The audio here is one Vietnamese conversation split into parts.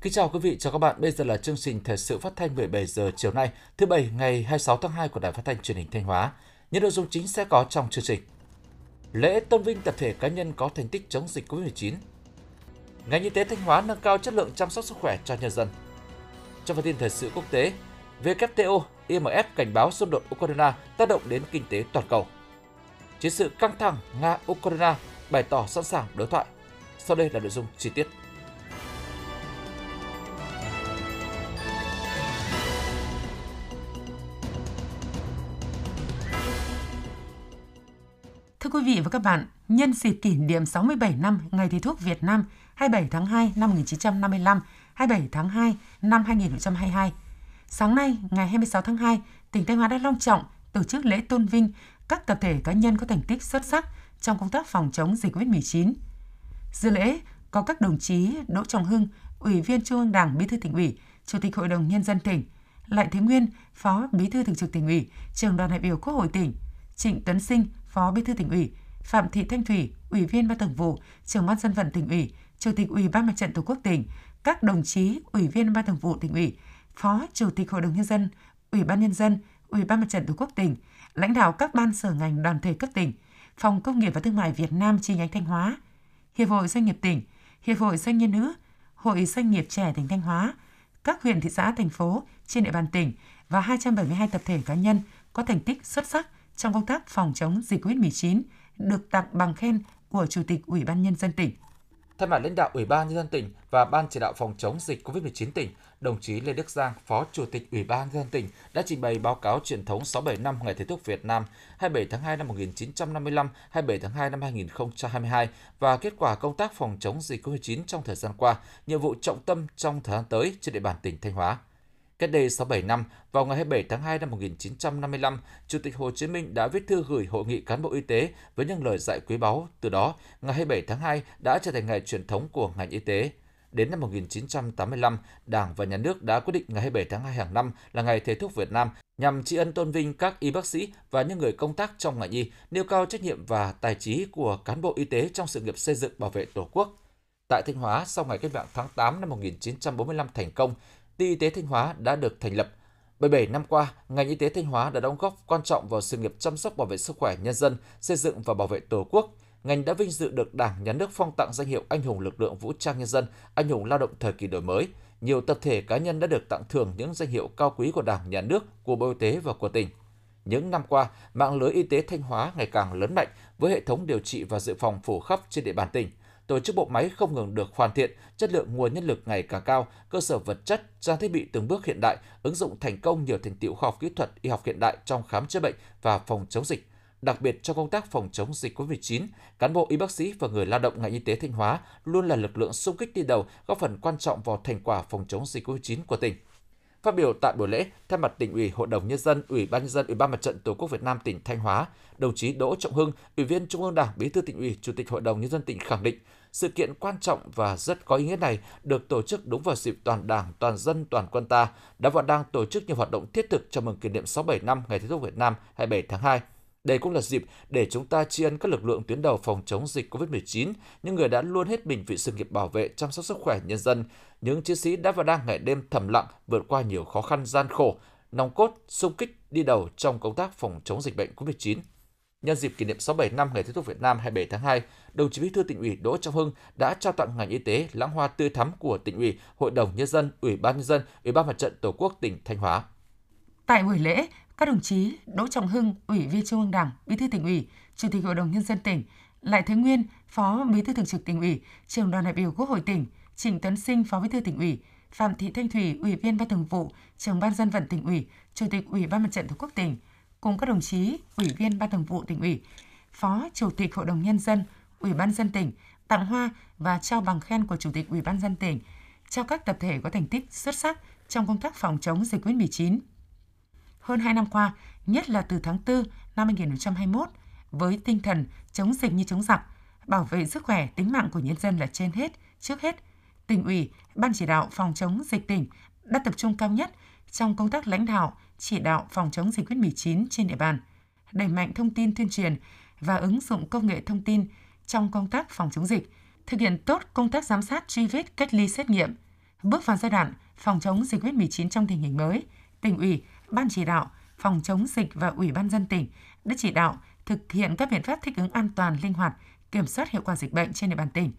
Kính chào quý vị, chào các bạn. Bây giờ là chương trình thời sự phát thanh 17 giờ chiều nay, thứ bảy ngày 26 tháng 2 của Đài Phát thanh Truyền hình Thanh Hóa. Những nội dung chính sẽ có trong chương trình. Lễ tôn vinh tập thể cá nhân có thành tích chống dịch COVID-19. Ngành y tế Thanh Hóa nâng cao chất lượng chăm sóc sức khỏe cho nhân dân. Trong phần tin thời sự quốc tế, WTO, IMF cảnh báo xung đột Ukraine tác động đến kinh tế toàn cầu. Chiến sự căng thẳng Nga-Ukraine bày tỏ sẵn sàng đối thoại. Sau đây là nội dung chi tiết. Thưa quý vị và các bạn, nhân dịp kỷ niệm 67 năm Ngày Thầy thuốc Việt Nam 27 tháng 2 năm 1955, 27 tháng 2 năm 2022, sáng nay ngày 26 tháng 2, tỉnh Thanh Hóa đã long trọng tổ chức lễ tôn vinh các tập thể cá nhân có thành tích xuất sắc trong công tác phòng chống dịch COVID-19. Dự lễ có các đồng chí Đỗ Trọng Hưng, Ủy viên Trung ương Đảng, Bí thư tỉnh ủy, Chủ tịch Hội đồng nhân dân tỉnh, Lại Thế Nguyên, Phó Bí thư Thường trực tỉnh ủy, Trường đoàn đại biểu Quốc hội tỉnh, Trịnh Tấn Sinh, Phó Bí thư tỉnh ủy, Phạm Thị Thanh Thủy, Ủy viên Ban Thường vụ, Trưởng ban dân vận tỉnh ủy, Chủ tịch Ủy ban Mặt trận Tổ quốc tỉnh, các đồng chí Ủy viên Ban Thường vụ tỉnh ủy, Phó Chủ tịch Hội đồng nhân dân, Ủy ban nhân dân, Ủy ban Mặt trận Tổ quốc tỉnh, lãnh đạo các ban sở ngành đoàn thể cấp tỉnh, Phòng Công nghiệp và Thương mại Việt Nam chi nhánh Thanh Hóa, Hiệp hội Doanh nghiệp tỉnh, Hiệp hội Doanh nhân nữ, Hội Doanh nghiệp trẻ tỉnh Thanh Hóa, các huyện thị xã thành phố trên địa bàn tỉnh và 272 tập thể cá nhân có thành tích xuất sắc trong công tác phòng chống dịch COVID-19 được tặng bằng khen của Chủ tịch Ủy ban Nhân dân tỉnh. Thay mặt lãnh đạo Ủy ban Nhân dân tỉnh và Ban chỉ đạo phòng chống dịch COVID-19 tỉnh, đồng chí Lê Đức Giang, Phó Chủ tịch Ủy ban Nhân dân tỉnh đã trình bày báo cáo truyền thống 67 năm Ngày Thầy thuốc Việt Nam 27 tháng 2 năm 1955, 27 tháng 2 năm 2022 và kết quả công tác phòng chống dịch COVID-19 trong thời gian qua, nhiệm vụ trọng tâm trong thời gian tới trên địa bàn tỉnh Thanh Hóa. Cách đây 67 năm, vào ngày 27 tháng 2 năm 1955, Chủ tịch Hồ Chí Minh đã viết thư gửi Hội nghị cán bộ y tế với những lời dạy quý báu. Từ đó, ngày 27 tháng 2 đã trở thành ngày truyền thống của ngành y tế. Đến năm 1985, Đảng và Nhà nước đã quyết định ngày 27 tháng 2 hàng năm là ngày Thầy thuốc Việt Nam nhằm tri ân tôn vinh các y bác sĩ và những người công tác trong ngành y, nêu cao trách nhiệm và tài trí của cán bộ y tế trong sự nghiệp xây dựng bảo vệ Tổ quốc. Tại Thanh Hóa, sau ngày cách mạng tháng 8 năm 1945 thành công, Ty Y tế Thanh Hóa đã được thành lập. 77 năm qua, ngành y tế Thanh Hóa đã đóng góp quan trọng vào sự nghiệp chăm sóc bảo vệ sức khỏe nhân dân, xây dựng và bảo vệ Tổ quốc. Ngành đã vinh dự được Đảng, Nhà nước phong tặng danh hiệu Anh hùng lực lượng vũ trang nhân dân, Anh hùng lao động thời kỳ đổi mới. Nhiều tập thể cá nhân đã được tặng thưởng những danh hiệu cao quý của Đảng, Nhà nước, của Bộ Y tế và của tỉnh. Những năm qua, mạng lưới y tế Thanh Hóa ngày càng lớn mạnh với hệ thống điều trị và dự phòng phủ khắp trên địa bàn tỉnh – tổ chức bộ máy không ngừng được hoàn thiện, chất lượng nguồn nhân lực ngày càng cao, cơ sở vật chất, trang thiết bị từng bước hiện đại, ứng dụng thành công nhiều thành tiệu khoa học kỹ thuật, y học hiện đại trong khám chữa bệnh và phòng chống dịch. Đặc biệt trong công tác phòng chống dịch COVID-19, cán bộ y bác sĩ và người lao động ngành y tế Thanh Hóa luôn là lực lượng xung kích đi đầu, góp phần quan trọng vào thành quả phòng chống dịch COVID-19 của tỉnh. Phát biểu tại buổi lễ, thay mặt tỉnh ủy, hội đồng nhân dân, ủy ban nhân dân, ủy ban mặt trận tổ quốc Việt Nam tỉnh Thanh Hóa, đồng chí Đỗ Trọng Hưng, ủy viên Trung ương Đảng, bí thư tỉnh ủy, chủ tịch hội đồng nhân dân tỉnh khẳng định sự kiện quan trọng và rất có ý nghĩa này được tổ chức đúng vào dịp toàn Đảng, toàn dân, toàn quân ta đã và đang tổ chức nhiều hoạt động thiết thực chào mừng kỷ niệm 67 năm Ngày Thế thuốc Việt Nam 27 tháng 2. Đây cũng là dịp để chúng ta tri ân các lực lượng tuyến đầu phòng chống dịch COVID-19, những người đã luôn hết mình vì sự nghiệp bảo vệ chăm sóc sức khỏe nhân dân, những chiến sĩ đã và đang ngày đêm thầm lặng vượt qua nhiều khó khăn gian khổ, nòng cốt, xung kích đi đầu trong công tác phòng chống dịch bệnh COVID-19. Nhân dịp kỷ niệm 67 năm Ngày Thầy thuốc Việt Nam 27 tháng 2, đồng chí Bí thư tỉnh ủy Đỗ Trọng Hưng đã trao tặng ngành y tế lãng hoa tươi thắm của tỉnh ủy, Hội đồng nhân dân, Ủy ban nhân dân, Ủy ban Mặt trận Tổ quốc tỉnh Thanh Hóa. Tại buổi lễ, các đồng chí Đỗ Trọng Hưng, Ủy viên Trung ương Đảng, Bí thư tỉnh ủy, Chủ tịch Hội đồng nhân dân tỉnh, Lại Thế Nguyên, Phó Bí thư Thường trực tỉnh ủy, Trưởng đoàn đại biểu Quốc hội tỉnh, Trịnh Tấn Sinh, Phó Bí thư tỉnh ủy, Phạm Thị Thanh Thủy, Ủy viên Ban Thường vụ, Trưởng ban dân vận tỉnh ủy, Chủ tịch Ủy ban Mặt trận Tổ quốc tỉnh, cùng các đồng chí Ủy viên Ban Thường vụ tỉnh ủy, Phó Chủ tịch Hội đồng nhân dân, Ủy ban dân tỉnh tặng hoa và trao bằng khen của Chủ tịch Ủy ban dân tỉnh cho các tập thể có thành tích xuất sắc trong công tác phòng chống dịch COVID-19. Hơn 2 năm qua, nhất là từ tháng 4 năm 2021, với tinh thần chống dịch như chống giặc, bảo vệ sức khỏe, tính mạng của nhân dân là trên hết, trước hết, tỉnh ủy, ban chỉ đạo phòng chống dịch tỉnh đã tập trung cao nhất trong công tác lãnh đạo, chỉ đạo phòng chống dịch COVID-19 trên địa bàn, đẩy mạnh thông tin tuyên truyền và ứng dụng công nghệ thông tin trong công tác phòng chống dịch, thực hiện tốt công tác giám sát, truy vết, cách ly xét nghiệm. Bước vào giai đoạn phòng chống dịch COVID-19 trong tình hình mới, tỉnh ủy, ban chỉ đạo phòng chống dịch và ủy ban dân tỉnh đã chỉ đạo thực hiện các biện pháp thích ứng an toàn, linh hoạt, kiểm soát hiệu quả dịch bệnh trên địa bàn tỉnh,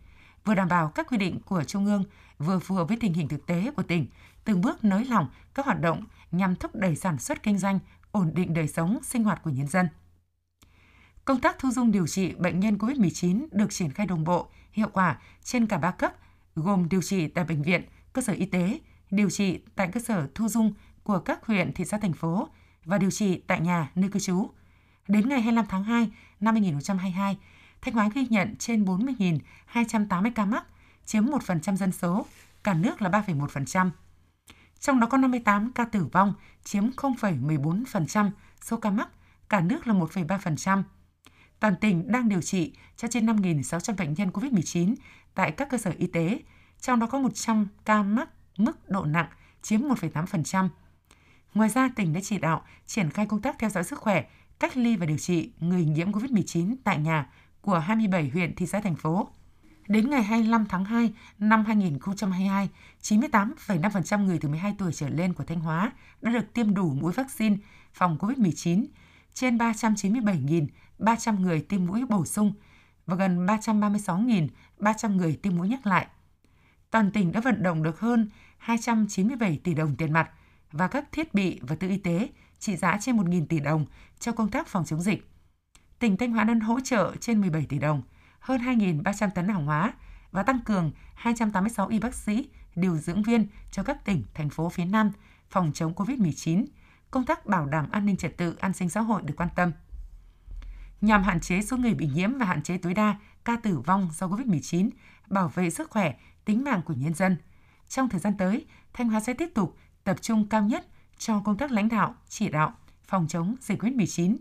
vừa đảm bảo các quy định của Trung ương, vừa phù hợp với tình hình thực tế của tỉnh, từng bước nới lỏng các hoạt động nhằm thúc đẩy sản xuất kinh doanh, ổn định đời sống, sinh hoạt của nhân dân. Công tác thu dung điều trị bệnh nhân COVID-19 được triển khai đồng bộ, hiệu quả trên cả ba cấp, gồm điều trị tại bệnh viện, cơ sở y tế, điều trị tại cơ sở thu dung của các huyện, thị xã, thành phố và điều trị tại nhà nơi cư trú. Đến ngày 25 tháng 2 năm 2022, Thanh Hóa ghi nhận trên 40.280 ca mắc, chiếm 1% dân số, cả nước là 3,1%. Trong đó có 58 ca tử vong, chiếm 0,14% số ca mắc, cả nước là 1,3%. Toàn tỉnh đang điều trị cho trên 5.600 bệnh nhân COVID-19 tại các cơ sở y tế, trong đó có 100 ca mắc mức độ nặng, chiếm 1,8%. Ngoài ra, tỉnh đã chỉ đạo triển khai công tác theo dõi sức khỏe, cách ly và điều trị người nhiễm COVID-19 tại nhà của 27 huyện, thị xã, thành phố. Đến ngày 25 tháng 2 năm 2022, 98,5% người từ 12 tuổi trở lên của Thanh Hóa đã được tiêm đủ mũi vaccine phòng COVID-19, trên 397.300 người tiêm mũi bổ sung và gần 336.300 người tiêm mũi nhắc lại. Toàn tỉnh đã vận động được hơn 297 tỷ đồng tiền mặt và các thiết bị và tư y tế trị giá trên 1.000 tỷ đồng cho công tác phòng chống dịch. Tỉnh Thanh Hóa đang hỗ trợ trên 17 tỷ đồng, hơn 2.300 tấn hàng hóa và tăng cường 286 y bác sĩ, điều dưỡng viên cho các tỉnh, thành phố phía Nam phòng chống COVID-19, công tác bảo đảm an ninh trật tự, an sinh xã hội được quan tâm. Nhằm hạn chế số người bị nhiễm và hạn chế tối đa ca tử vong do COVID-19, bảo vệ sức khỏe, tính mạng của nhân dân. Trong thời gian tới, Thanh Hóa sẽ tiếp tục tập trung cao nhất cho công tác lãnh đạo, chỉ đạo, phòng chống dịch COVID-19,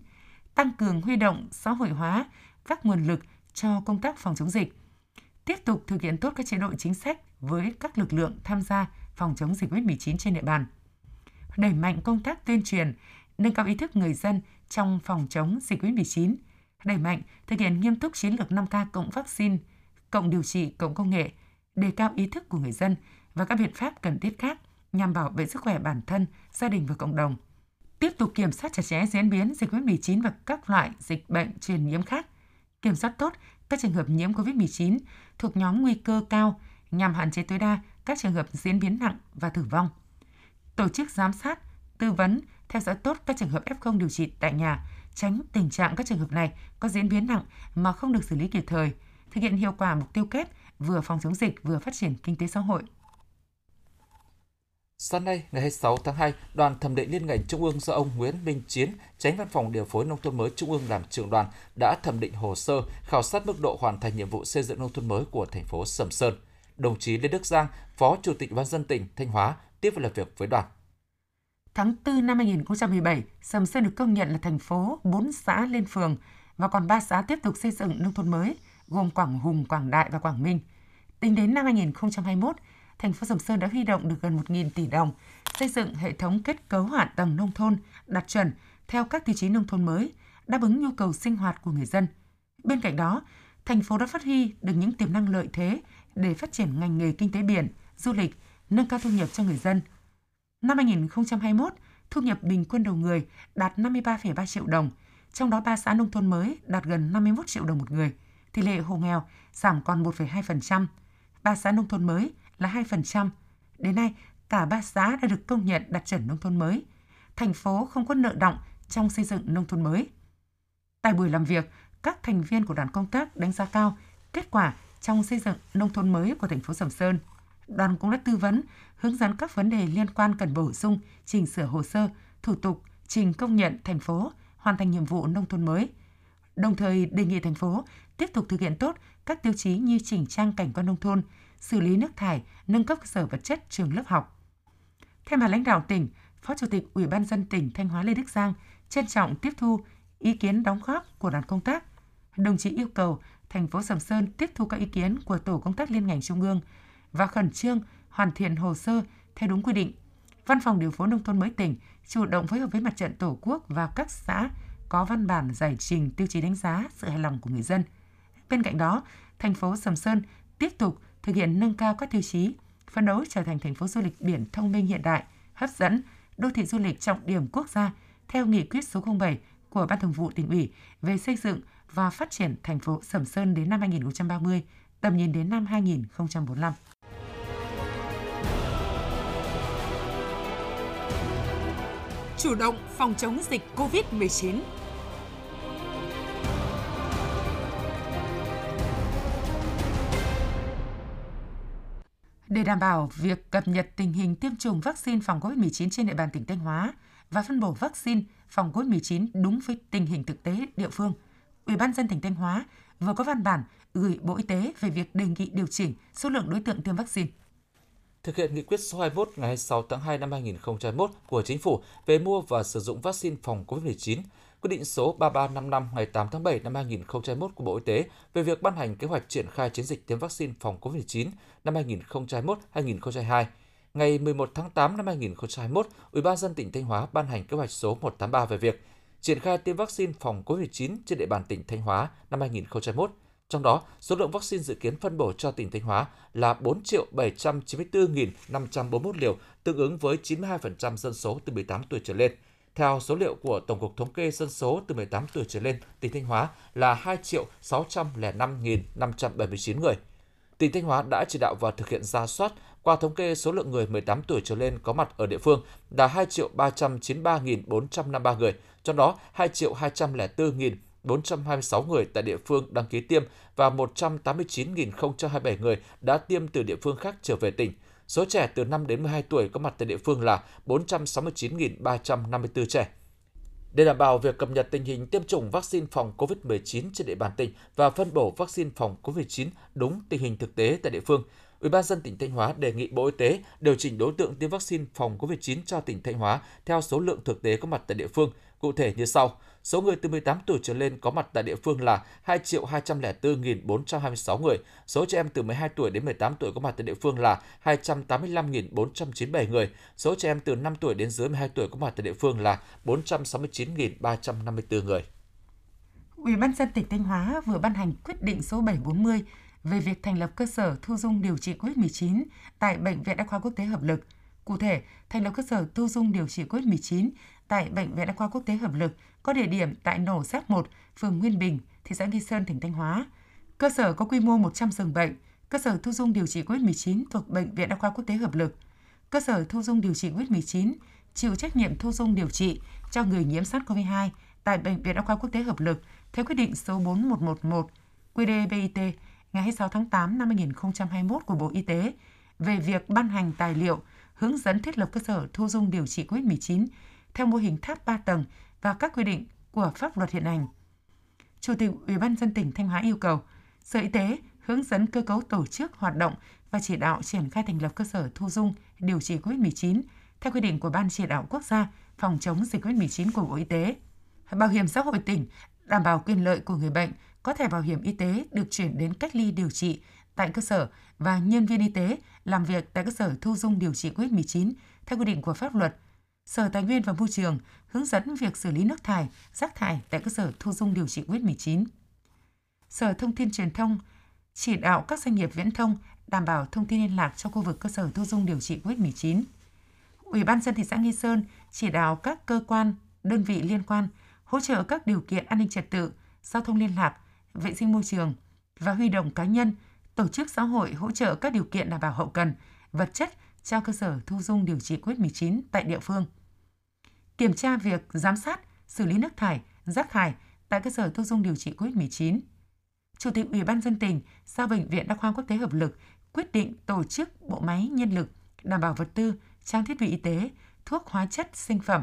tăng cường huy động xã hội hóa các nguồn lực cho công tác phòng chống dịch, tiếp tục thực hiện tốt các chế độ chính sách với các lực lượng tham gia phòng chống dịch COVID-19 trên địa bàn. Đẩy mạnh công tác tuyên truyền, nâng cao ý thức người dân trong phòng chống dịch COVID-19, đẩy mạnh thực hiện nghiêm túc chiến lược 5K cộng vaccine, cộng điều trị, cộng công nghệ, đề cao ý thức của người dân và các biện pháp cần thiết khác nhằm bảo vệ sức khỏe bản thân, gia đình và cộng đồng. Tiếp tục kiểm soát chặt chẽ diễn biến dịch COVID-19 và các loại dịch bệnh truyền nhiễm khác, kiểm soát tốt các trường hợp nhiễm COVID-19 thuộc nhóm nguy cơ cao nhằm hạn chế tối đa các trường hợp diễn biến nặng và tử vong. Tổ chức giám sát, tư vấn, theo dõi tốt các trường hợp F0 điều trị tại nhà, tránh tình trạng các trường hợp này có diễn biến nặng mà không được xử lý kịp thời, thực hiện hiệu quả mục tiêu kép vừa phòng chống dịch vừa phát triển kinh tế xã hội. Sáng nay, ngày 26 tháng 2, đoàn thẩm định liên ngành Trung ương do ông Nguyễn Minh Chiến, tránh văn phòng điều phối nông thôn mới Trung ương làm trưởng đoàn, đã thẩm định hồ sơ khảo sát mức độ hoàn thành nhiệm vụ xây dựng nông thôn mới của thành phố Sầm Sơn. Đồng chí Lê Đức Giang, Phó Chủ tịch Ban dân tỉnh Thanh Hóa tiếp làm việc với đoàn. Tháng 4 năm 2017, Sầm Sơn được công nhận là thành phố 4 xã lên phường và còn 3 xã tiếp tục xây dựng nông thôn mới, gồm Quảng Hùng, Quảng Đại và Quảng Minh. Tính đến năm 2021, thành phố Sầm Sơn đã huy động được gần 1.000 tỷ đồng xây dựng hệ thống kết cấu hạ tầng nông thôn đạt chuẩn theo các tiêu chí nông thôn mới, đáp ứng nhu cầu sinh hoạt của người dân. Bên cạnh đó, thành phố đã phát huy được những tiềm năng lợi thế để phát triển ngành nghề kinh tế biển, du lịch, nâng cao thu nhập cho người dân. Năm 2021, thu nhập bình quân đầu người đạt 53,3 triệu đồng, trong đó 3 xã nông thôn mới đạt gần 51 triệu đồng một người, tỷ lệ hộ nghèo giảm còn 1,2%, 3 xã nông thôn mới là 2%. Đến nay, cả ba xã đã được công nhận đạt chuẩn nông thôn mới. Thành phố không có nợ động trong xây dựng nông thôn mới. Tại buổi làm việc, các thành viên của đoàn công tác đánh giá cao kết quả trong xây dựng nông thôn mới của thành phố Sầm Sơn. Đoàn cũng đã tư vấn, hướng dẫn các vấn đề liên quan cần bổ sung, chỉnh sửa hồ sơ, thủ tục, trình công nhận thành phố hoàn thành nhiệm vụ nông thôn mới. Đồng thời đề nghị thành phố tiếp tục thực hiện tốt các tiêu chí như chỉnh trang cảnh quan nông thôn, xử lý nước thải, nâng cấp cơ sở vật chất trường lớp học. Theo mặt lãnh đạo tỉnh, Phó Chủ tịch Ủy ban dân tỉnh Thanh Hóa Lê Đức Giang trân trọng tiếp thu ý kiến đóng góp của đoàn công tác. Đồng chí yêu cầu thành phố Sầm Sơn tiếp thu các ý kiến của tổ công tác liên ngành trung ương và khẩn trương hoàn thiện hồ sơ theo đúng quy định. Văn phòng điều phối nông thôn mới tỉnh chủ động phối hợp với mặt trận Tổ quốc và các xã có văn bản giải trình tiêu chí đánh giá sự hài lòng của người dân. Bên cạnh đó, thành phố Sầm Sơn tiếp tục thực hiện nâng cao các tiêu chí, phấn đấu trở thành thành phố du lịch biển thông minh hiện đại, hấp dẫn, đô thị du lịch trọng điểm quốc gia theo nghị quyết số 07 của Ban Thường vụ tỉnh ủy về xây dựng và phát triển thành phố Sầm Sơn đến năm 2030, tầm nhìn đến năm 2045. Chủ động phòng chống dịch COVID-19 Để đảm bảo việc cập nhật tình hình tiêm chủng vaccine phòng COVID-19 trên địa bàn tỉnh Thanh Hóa và phân bổ vaccine phòng COVID-19 đúng với tình hình thực tế địa phương, Ủy ban dân tỉnh Thanh Hóa vừa có văn bản gửi Bộ Y tế về việc đề nghị điều chỉnh số lượng đối tượng tiêm vaccine. Thực hiện nghị quyết số 21 ngày 26 tháng 2 năm 2021 của Chính phủ về mua và sử dụng vaccine phòng COVID-19, quyết định số 3355 ngày 8 tháng 7 năm 2021 của Bộ Y tế về việc ban hành kế hoạch triển khai chiến dịch tiêm vaccine phòng COVID-19 năm 2021-2022. Ngày 11 tháng 8 năm 2021, Ủy ban dân tỉnh Thanh Hóa ban hành kế hoạch số 183 về việc triển khai tiêm vaccine phòng COVID-19 trên địa bàn tỉnh Thanh Hóa năm 2021. Trong đó, số lượng vaccine dự kiến phân bổ cho tỉnh Thanh Hóa là 4 794.541 liều, tương ứng với 92% dân số từ 18 tuổi trở lên. Theo số liệu của Tổng cục Thống kê dân số từ 18 tuổi trở lên, tỉnh Thanh Hóa là 2 605.579 người. Tỉnh Thanh Hóa đã chỉ đạo và thực hiện ra soát qua thống kê số lượng người 18 tuổi trở lên có mặt ở địa phương là 2 393.453 người, trong đó 2.204.426 người tại địa phương đăng ký tiêm và 189.027 người đã tiêm từ địa phương khác trở về tỉnh. Số trẻ từ 5 đến 12 tuổi có mặt tại địa phương là 469.354 trẻ. Để đảm bảo việc cập nhật tình hình tiêm chủng vaccine phòng COVID-19 trên địa bàn tỉnh và phân bổ vaccine phòng COVID-19 đúng tình hình thực tế tại địa phương, Ủy ban dân tỉnh Thanh Hóa đề nghị Bộ Y tế điều chỉnh đối tượng tiêm vaccine phòng COVID-19 cho tỉnh Thanh Hóa theo số lượng thực tế có mặt tại địa phương, cụ thể như sau: Số người từ 18 tuổi trở lên có mặt tại địa phương là 2 204.426 người. Số trẻ em từ 12 tuổi đến 18 tuổi có mặt tại địa phương là 285.497 người. Số trẻ em từ 5 tuổi đến dưới 12 tuổi có mặt tại địa phương là 469.354 người. Ủy ban dân tỉnh Thanh Hóa vừa ban hành quyết định số 740 về việc thành lập cơ sở thu dung điều trị COVID-19 tại Bệnh viện Đa khoa Quốc tế Hợp lực. Cụ thể, thành lập cơ sở thu dung điều trị COVID-19 tại Bệnh viện Đa khoa Quốc tế Hợp lực có địa điểm tại nổ sát 1, phường Nguyên Bình, thị xã Nghi Sơn, tỉnh Thanh Hóa. Cơ sở có quy mô 100 giường bệnh, cơ sở thu dung điều trị COVID-19 thuộc Bệnh viện Đa khoa Quốc tế Hợp lực. Cơ sở thu dung điều trị COVID-19 chịu trách nhiệm thu dung điều trị cho người nhiễm SARS-CoV-2 tại Bệnh viện Đa khoa Quốc tế Hợp lực theo quyết định số 4111 QĐ-BIT ngày 26 tháng 8 năm 2021 của Bộ Y tế về việc ban hành tài liệu hướng dẫn thiết lập cơ sở thu dung điều trị COVID-19 theo mô hình tháp 3 tầng và các quy định của pháp luật hiện hành. Chủ tịch Ủy ban dân tỉnh Thanh Hóa yêu cầu Sở Y tế hướng dẫn cơ cấu tổ chức hoạt động và chỉ đạo triển khai thành lập cơ sở thu dung, điều trị COVID-19 theo quy định của Ban chỉ đạo quốc gia phòng chống dịch COVID-19 của Bộ Y tế. Bảo hiểm xã hội tỉnh đảm bảo quyền lợi của người bệnh có thẻ bảo hiểm y tế được chuyển đến cách ly điều trị tại cơ sở và nhân viên y tế làm việc tại cơ sở thu dung điều trị COVID-19 theo quy định của pháp luật Sở Tài nguyên và Môi trường hướng dẫn việc xử lý nước thải, rác thải tại cơ sở thu dung điều trị COVID-19. Sở Thông tin Truyền thông chỉ đạo các doanh nghiệp viễn thông đảm bảo thông tin liên lạc cho khu vực cơ sở thu dung điều trị COVID-19. Ủy ban dân thị xã Nghi Sơn chỉ đạo các cơ quan, đơn vị liên quan hỗ trợ các điều kiện an ninh trật tự, giao thông liên lạc, vệ sinh môi trường và huy động cá nhân, tổ chức xã hội hỗ trợ các điều kiện đảm bảo hậu cần, vật chất cho cơ sở thu dung điều trị COVID-19 tại địa phương. Kiểm tra việc giám sát, xử lý nước thải, rác thải tại cơ sở thu dung điều trị COVID-19. Chủ tịch Ủy ban dân tỉnh giao Bệnh viện Đa khoa Quốc tế Hợp lực quyết định tổ chức bộ máy nhân lực, đảm bảo vật tư, trang thiết bị y tế, thuốc hóa chất, sinh phẩm,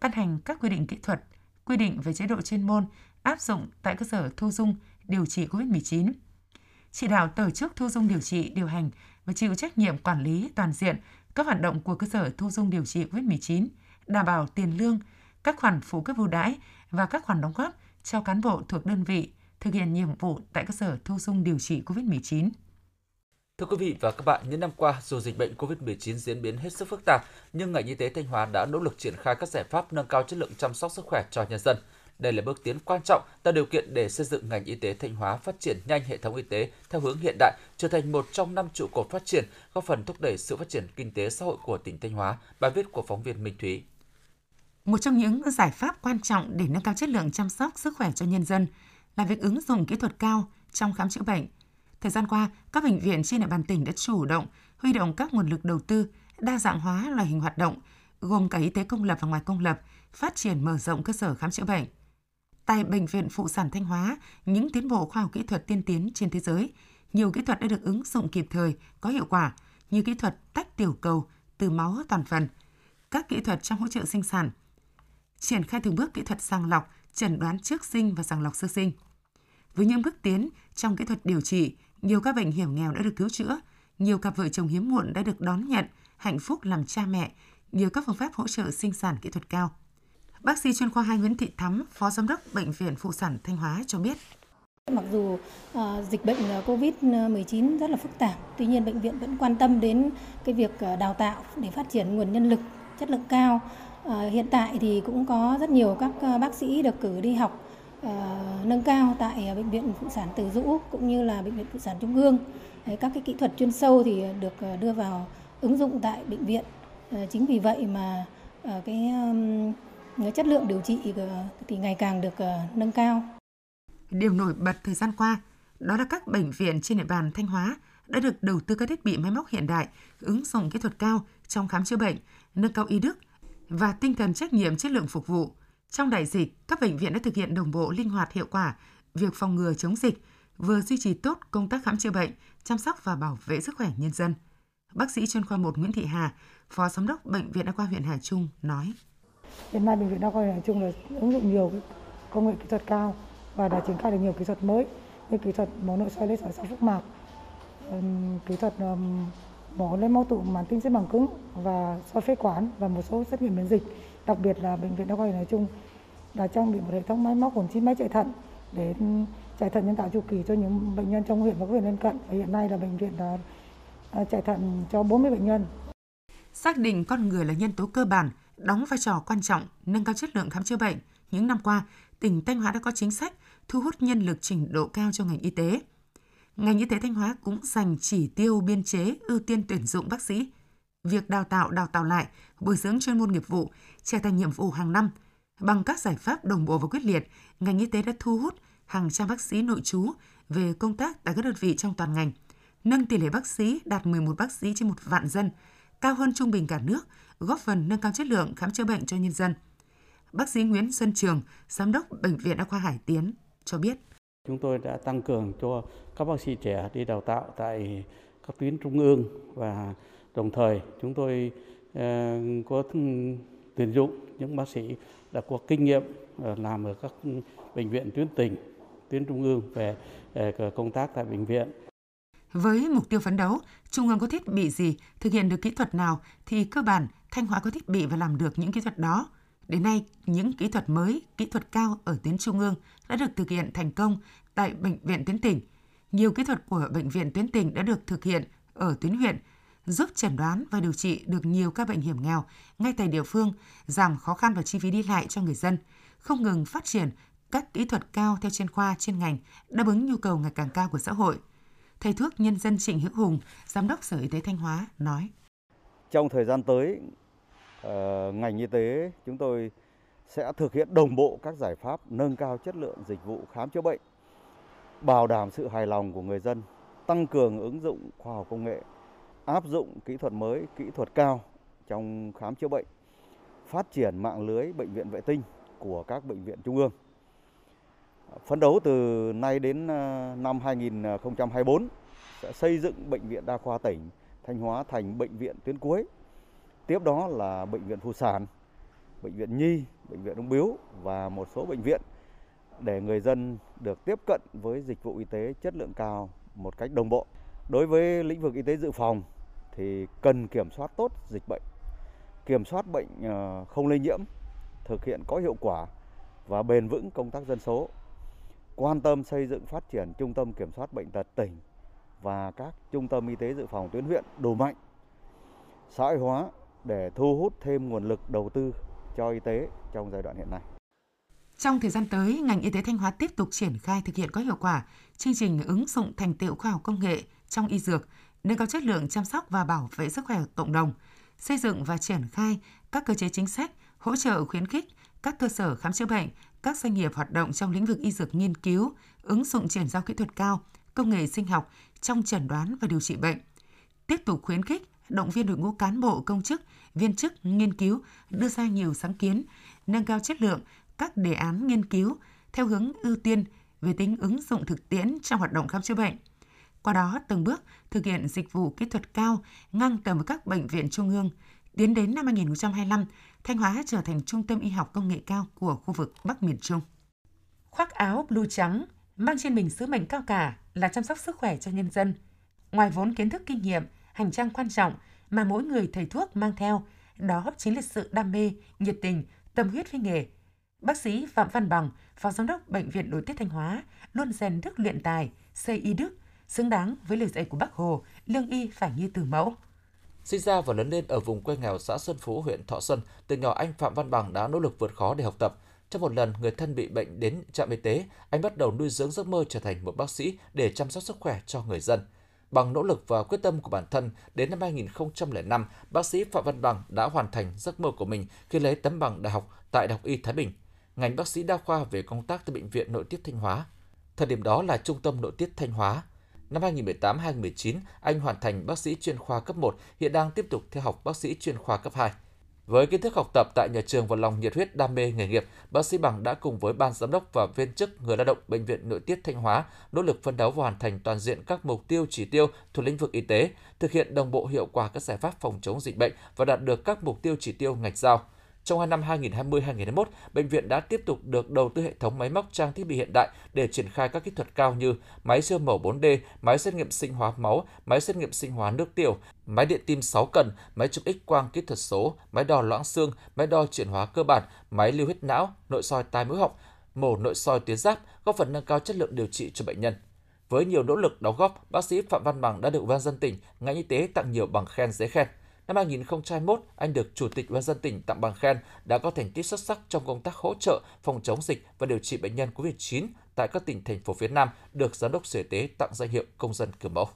ban hành các quy định kỹ thuật, quy định về chế độ chuyên môn áp dụng tại cơ sở thu dung điều trị COVID-19. Chỉ đạo tổ chức thu dung điều trị, điều hành và chịu trách nhiệm quản lý toàn diện các hoạt động của cơ sở thu dung điều trị COVID-19, đảm bảo tiền lương, các khoản phụ cấp ưu đãi và các khoản đóng góp cho cán bộ thuộc đơn vị thực hiện nhiệm vụ tại cơ sở thu dung điều trị COVID-19. Thưa quý vị và các bạn, những năm qua, dù dịch bệnh COVID-19 diễn biến hết sức phức tạp, nhưng ngành y tế Thanh Hóa đã nỗ lực triển khai các giải pháp nâng cao chất lượng chăm sóc sức khỏe cho nhân dân. Đây là bước tiến quan trọng tạo điều kiện để xây dựng ngành y tế Thanh Hóa phát triển nhanh hệ thống y tế theo hướng hiện đại, trở thành một trong năm trụ cột phát triển, góp phần thúc đẩy sự phát triển kinh tế xã hội của tỉnh Thanh Hóa. Bài viết của phóng viên Minh Thúy. Một trong những giải pháp quan trọng để nâng cao chất lượng chăm sóc sức khỏe cho nhân dân là việc ứng dụng kỹ thuật cao trong khám chữa bệnh. Thời gian qua, các bệnh viện trên địa bàn tỉnh đã chủ động huy động các nguồn lực đầu tư, đa dạng hóa loại hình hoạt động, gồm cả y tế công lập và ngoài công lập, phát triển mở rộng cơ sở khám chữa bệnh. Tại Bệnh viện Phụ sản Thanh Hóa, những tiến bộ khoa học kỹ thuật tiên tiến trên thế giới, nhiều kỹ thuật đã được ứng dụng kịp thời, có hiệu quả, như kỹ thuật tách tiểu cầu từ máu toàn phần, các kỹ thuật trong hỗ trợ sinh sản, triển khai từng bước kỹ thuật sàng lọc, chẩn đoán trước sinh và sàng lọc sơ sinh. Với những bước tiến trong kỹ thuật điều trị, nhiều các bệnh hiểm nghèo đã được cứu chữa, nhiều cặp vợ chồng hiếm muộn đã được đón nhận hạnh phúc làm cha mẹ, nhiều các phương pháp hỗ trợ sinh sản kỹ thuật cao. Bác sĩ chuyên khoa 2 Nguyễn Thị Thắm, Phó Giám đốc Bệnh viện Phụ sản Thanh Hóa cho biết. Mặc dù uh, dịch bệnh à, COVID-19 rất là phức tạp, tuy nhiên bệnh viện vẫn quan tâm đến cái việc uh, đào tạo để phát triển nguồn nhân lực chất lượng cao. Uh, hiện tại thì cũng có rất nhiều các uh, bác sĩ được cử đi học uh, nâng cao tại uh, bệnh viện phụ sản Từ Dũ cũng như là bệnh viện phụ sản Trung ương. Đấy, các cái kỹ thuật chuyên sâu thì được uh, đưa vào ứng dụng tại bệnh viện. Uh, chính vì vậy mà uh, cái um, chất lượng điều trị ờ, thì ngày càng được ờ, nâng cao. Điều nổi bật thời gian qua đó là các bệnh viện trên địa bàn Thanh Hóa đã được đầu tư các thiết bị máy móc hiện đại, ứng dụng kỹ thuật cao trong khám chữa bệnh, nâng cao y đức và tinh thần trách nhiệm chất lượng phục vụ. Trong đại dịch, các bệnh viện đã thực hiện đồng bộ linh hoạt hiệu quả việc phòng ngừa chống dịch, vừa duy trì tốt công tác khám chữa bệnh, chăm sóc và bảo vệ sức khỏe nhân dân. Bác sĩ chuyên khoa 1 Nguyễn Thị Hà, Phó Giám đốc Bệnh viện Đa khoa huyện Hà Trung nói. Hiện nay bệnh viện đa khoa nói chung là ứng dụng nhiều công nghệ kỹ thuật cao và đã triển khai được nhiều kỹ thuật mới như kỹ thuật mổ nội soi lấy sỏi sau phúc mạc, kỹ thuật mổ lấy máu tụ màng tinh xếp bằng cứng và soi phế quản và một số xét nghiệm miễn dịch. Đặc biệt là bệnh viện đa khoa nói chung đã trang bị một hệ thống máy móc gồm 9 máy chạy thận để chạy thận nhân tạo chu kỳ cho những bệnh nhân trong huyện và các huyện lân cận. Và hiện nay là bệnh viện đã à, chạy thận cho 40 bệnh nhân. Xác định con người là nhân tố cơ bản đóng vai trò quan trọng nâng cao chất lượng khám chữa bệnh. Những năm qua, tỉnh Thanh Hóa đã có chính sách thu hút nhân lực trình độ cao cho ngành y tế. Ngành y tế Thanh Hóa cũng dành chỉ tiêu biên chế ưu tiên tuyển dụng bác sĩ. Việc đào tạo, đào tạo lại, bồi dưỡng chuyên môn nghiệp vụ trở thành nhiệm vụ hàng năm. Bằng các giải pháp đồng bộ và quyết liệt, ngành y tế đã thu hút hàng trăm bác sĩ nội trú về công tác tại các đơn vị trong toàn ngành, nâng tỷ lệ bác sĩ đạt 11 bác sĩ trên một vạn dân, cao hơn trung bình cả nước góp phần nâng cao chất lượng khám chữa bệnh cho nhân dân. Bác sĩ Nguyễn Xuân Trường, Giám đốc Bệnh viện Đa khoa Hải Tiến cho biết. Chúng tôi đã tăng cường cho các bác sĩ trẻ đi đào tạo tại các tuyến trung ương và đồng thời chúng tôi ờ, có tuyển dụng những bác sĩ đã có kinh nghiệm ờ, làm ở các bệnh viện tuyến tỉnh, tuyến trung ương về ờ, công tác tại bệnh viện với mục tiêu phấn đấu, Trung ương có thiết bị gì, thực hiện được kỹ thuật nào thì cơ bản Thanh Hóa có thiết bị và làm được những kỹ thuật đó. Đến nay, những kỹ thuật mới, kỹ thuật cao ở tuyến Trung ương đã được thực hiện thành công tại Bệnh viện tuyến tỉnh. Nhiều kỹ thuật của Bệnh viện tuyến tỉnh đã được thực hiện ở tuyến huyện, giúp chẩn đoán và điều trị được nhiều các bệnh hiểm nghèo ngay tại địa phương, giảm khó khăn và chi phí đi lại cho người dân, không ngừng phát triển các kỹ thuật cao theo chuyên khoa, chuyên ngành, đáp ứng nhu cầu ngày càng cao của xã hội – Thầy thuốc nhân dân Trịnh Hữu Hùng, Giám đốc Sở Y tế Thanh Hóa nói. Trong thời gian tới, ờ, ngành y tế chúng tôi sẽ thực hiện đồng bộ các giải pháp nâng cao chất lượng dịch vụ khám chữa bệnh, bảo đảm sự hài lòng của người dân, tăng cường ứng dụng khoa học công nghệ, áp dụng kỹ thuật mới, kỹ thuật cao trong khám chữa bệnh, phát triển mạng lưới bệnh viện vệ tinh của các bệnh viện trung ương. Phấn đấu từ nay đến ờ, năm 2024 sẽ xây dựng bệnh viện đa khoa tỉnh Thanh Hóa thành bệnh viện tuyến cuối. Tiếp đó là bệnh viện phụ sản, bệnh viện nhi, bệnh viện ung bướu và một số bệnh viện để người dân được tiếp cận với dịch vụ y tế chất lượng cao một cách đồng bộ. Đối với lĩnh vực y tế dự phòng thì cần kiểm soát tốt dịch bệnh, kiểm soát bệnh ờ, không lây nhiễm, thực hiện có hiệu quả và bền vững công tác dân số quan tâm xây dựng phát triển trung tâm kiểm soát bệnh tật tỉnh và các trung tâm y tế dự phòng tuyến huyện đủ mạnh, xã hội hóa để thu hút thêm nguồn lực đầu tư cho y tế trong giai đoạn hiện nay. Trong thời gian tới, ngành y tế Thanh Hóa tiếp tục triển khai thực hiện có hiệu quả chương trình ứng dụng thành tựu khoa học công nghệ trong y dược, nâng cao chất lượng chăm sóc và bảo vệ sức khỏe cộng đồng, xây dựng và triển khai các cơ chế chính sách hỗ trợ khuyến khích các cơ sở khám chữa bệnh, các doanh nghiệp hoạt động trong lĩnh vực y dược nghiên cứu, ứng dụng chuyển giao kỹ thuật cao, công nghệ sinh học trong chẩn đoán và điều trị bệnh. Tiếp tục khuyến khích, động viên đội ngũ cán bộ, công chức, viên chức nghiên cứu đưa ra nhiều sáng kiến, nâng cao chất lượng các đề án nghiên cứu theo hướng ưu tiên về tính ứng dụng thực tiễn trong hoạt động khám chữa bệnh. Qua đó, từng bước thực hiện dịch vụ kỹ thuật cao ngang tầm với các bệnh viện trung ương. Tiến đến năm 2025, Thanh Hóa trở thành trung tâm y học công nghệ cao của khu vực Bắc miền Trung. Khoác áo blue trắng, mang trên mình sứ mệnh cao cả là chăm sóc sức khỏe cho nhân dân. Ngoài vốn kiến thức kinh nghiệm, hành trang quan trọng mà mỗi người thầy thuốc mang theo, đó chính là sự đam mê, nhiệt tình, tâm huyết với nghề. Bác sĩ Phạm Văn Bằng, Phó Giám đốc Bệnh viện Nội tiết Thanh Hóa, luôn rèn đức luyện tài, xây y đức, xứng đáng với lời dạy của Bác Hồ, lương y phải như từ mẫu. Sinh ra và lớn lên ở vùng quê nghèo xã Xuân Phú, huyện Thọ Xuân, từ nhỏ anh Phạm Văn Bằng đã nỗ lực vượt khó để học tập. Trong một lần người thân bị bệnh đến trạm y tế, anh bắt đầu nuôi dưỡng giấc mơ trở thành một bác sĩ để chăm sóc sức khỏe cho người dân. Bằng nỗ lực và quyết tâm của bản thân, đến năm 2005, bác sĩ Phạm Văn Bằng đã hoàn thành giấc mơ của mình khi lấy tấm bằng đại học tại Đại học Y Thái Bình. Ngành bác sĩ đa khoa về công tác tại Bệnh viện Nội tiết Thanh Hóa. Thời điểm đó là Trung tâm Nội tiết Thanh Hóa. Năm 2018-2019, anh hoàn thành bác sĩ chuyên khoa cấp 1, hiện đang tiếp tục theo học bác sĩ chuyên khoa cấp 2. Với kiến thức học tập tại nhà trường và lòng nhiệt huyết đam mê nghề nghiệp, bác sĩ Bằng đã cùng với ban giám đốc và viên chức người lao động bệnh viện nội tiết Thanh Hóa nỗ lực phấn đấu và hoàn thành toàn diện các mục tiêu chỉ tiêu thuộc lĩnh vực y tế, thực hiện đồng bộ hiệu quả các giải pháp phòng chống dịch bệnh và đạt được các mục tiêu chỉ tiêu ngạch giao. Trong hai năm 2020-2021, bệnh viện đã tiếp tục được đầu tư hệ thống máy móc trang thiết bị hiện đại để triển khai các kỹ thuật cao như máy siêu mẫu 4D, máy xét nghiệm sinh hóa máu, máy xét nghiệm sinh hóa nước tiểu, máy điện tim 6 cần, máy chụp X quang kỹ thuật số, máy đo loãng xương, máy đo chuyển hóa cơ bản, máy lưu huyết não, nội soi tai mũi họng, mổ nội soi tuyến giáp, góp phần nâng cao chất lượng điều trị cho bệnh nhân. Với nhiều nỗ lực đóng góp, bác sĩ Phạm Văn Bằng đã được Ban dân tỉnh, ngành y tế tặng nhiều bằng khen giấy khen. Năm 2021, anh được Chủ tịch Ủy dân tỉnh tặng bằng khen đã có thành tích xuất sắc trong công tác hỗ trợ phòng chống dịch và điều trị bệnh nhân COVID-19 tại các tỉnh thành phố phía Nam, được Giám đốc Sở Y tế tặng danh hiệu công dân kiểu mẫu.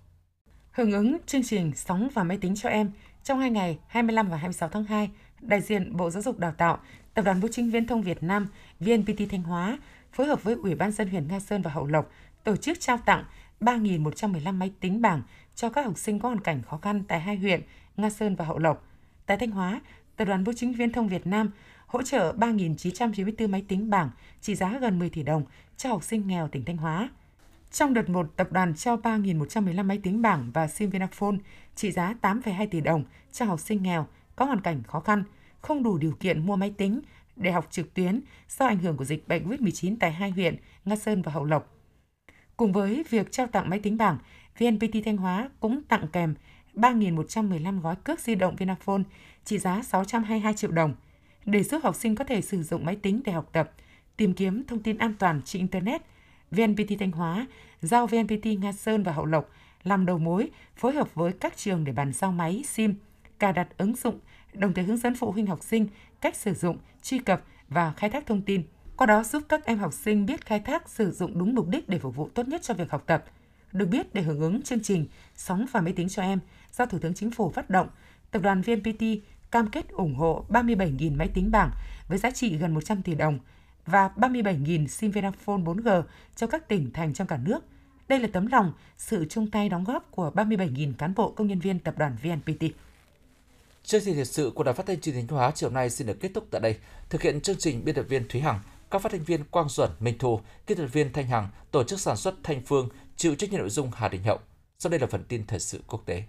Hưởng ứng chương trình Sóng và máy tính cho em, trong hai ngày 25 và 26 tháng 2, đại diện Bộ Giáo dục Đào tạo, Tập đoàn Bưu chính Viễn thông Việt Nam, VNPT Thanh Hóa phối hợp với Ủy ban dân huyện Nga Sơn và Hậu Lộc tổ chức trao tặng 3.115 máy tính bảng cho các học sinh có hoàn cảnh khó khăn tại hai huyện Nga Sơn và Hậu Lộc. Tại Thanh Hóa, Tập đoàn Bưu chính Viễn thông Việt Nam hỗ trợ 3.994 máy tính bảng trị giá gần 10 tỷ đồng cho học sinh nghèo tỉnh Thanh Hóa. Trong đợt 1, tập đoàn trao 3.115 máy tính bảng và SIM Vinaphone trị giá 8,2 tỷ đồng cho học sinh nghèo có hoàn cảnh khó khăn, không đủ điều kiện mua máy tính để học trực tuyến do ảnh hưởng của dịch bệnh COVID-19 tại hai huyện Nga Sơn và Hậu Lộc. Cùng với việc trao tặng máy tính bảng, VNPT Thanh Hóa cũng tặng kèm 3.115 gói cước di động Vinaphone trị giá 622 triệu đồng để giúp học sinh có thể sử dụng máy tính để học tập, tìm kiếm thông tin an toàn trên Internet. VNPT Thanh Hóa giao VNPT Nga Sơn và Hậu Lộc làm đầu mối phối hợp với các trường để bàn giao máy, SIM, cài đặt ứng dụng, đồng thời hướng dẫn phụ huynh học sinh cách sử dụng, truy cập và khai thác thông tin. Qua đó giúp các em học sinh biết khai thác sử dụng đúng mục đích để phục vụ tốt nhất cho việc học tập. Được biết để hưởng ứng chương trình Sóng và máy tính cho em do Thủ tướng Chính phủ phát động, tập đoàn VNPT cam kết ủng hộ 37.000 máy tính bảng với giá trị gần 100 tỷ đồng và 37.000 SIM Vinaphone 4G cho các tỉnh thành trong cả nước. Đây là tấm lòng, sự chung tay đóng góp của 37.000 cán bộ công nhân viên tập đoàn VNPT. Chương trình thời sự của Đài Phát thanh Truyền hình Thanh Hóa chiều nay xin được kết thúc tại đây. Thực hiện chương trình biên tập viên Thúy Hằng, các phát thanh viên Quang Duẩn, Minh Thu, kỹ thuật viên Thanh Hằng, tổ chức sản xuất Thanh Phương, chịu trách nhiệm nội dung Hà Đình Hậu. Sau đây là phần tin thời sự quốc tế.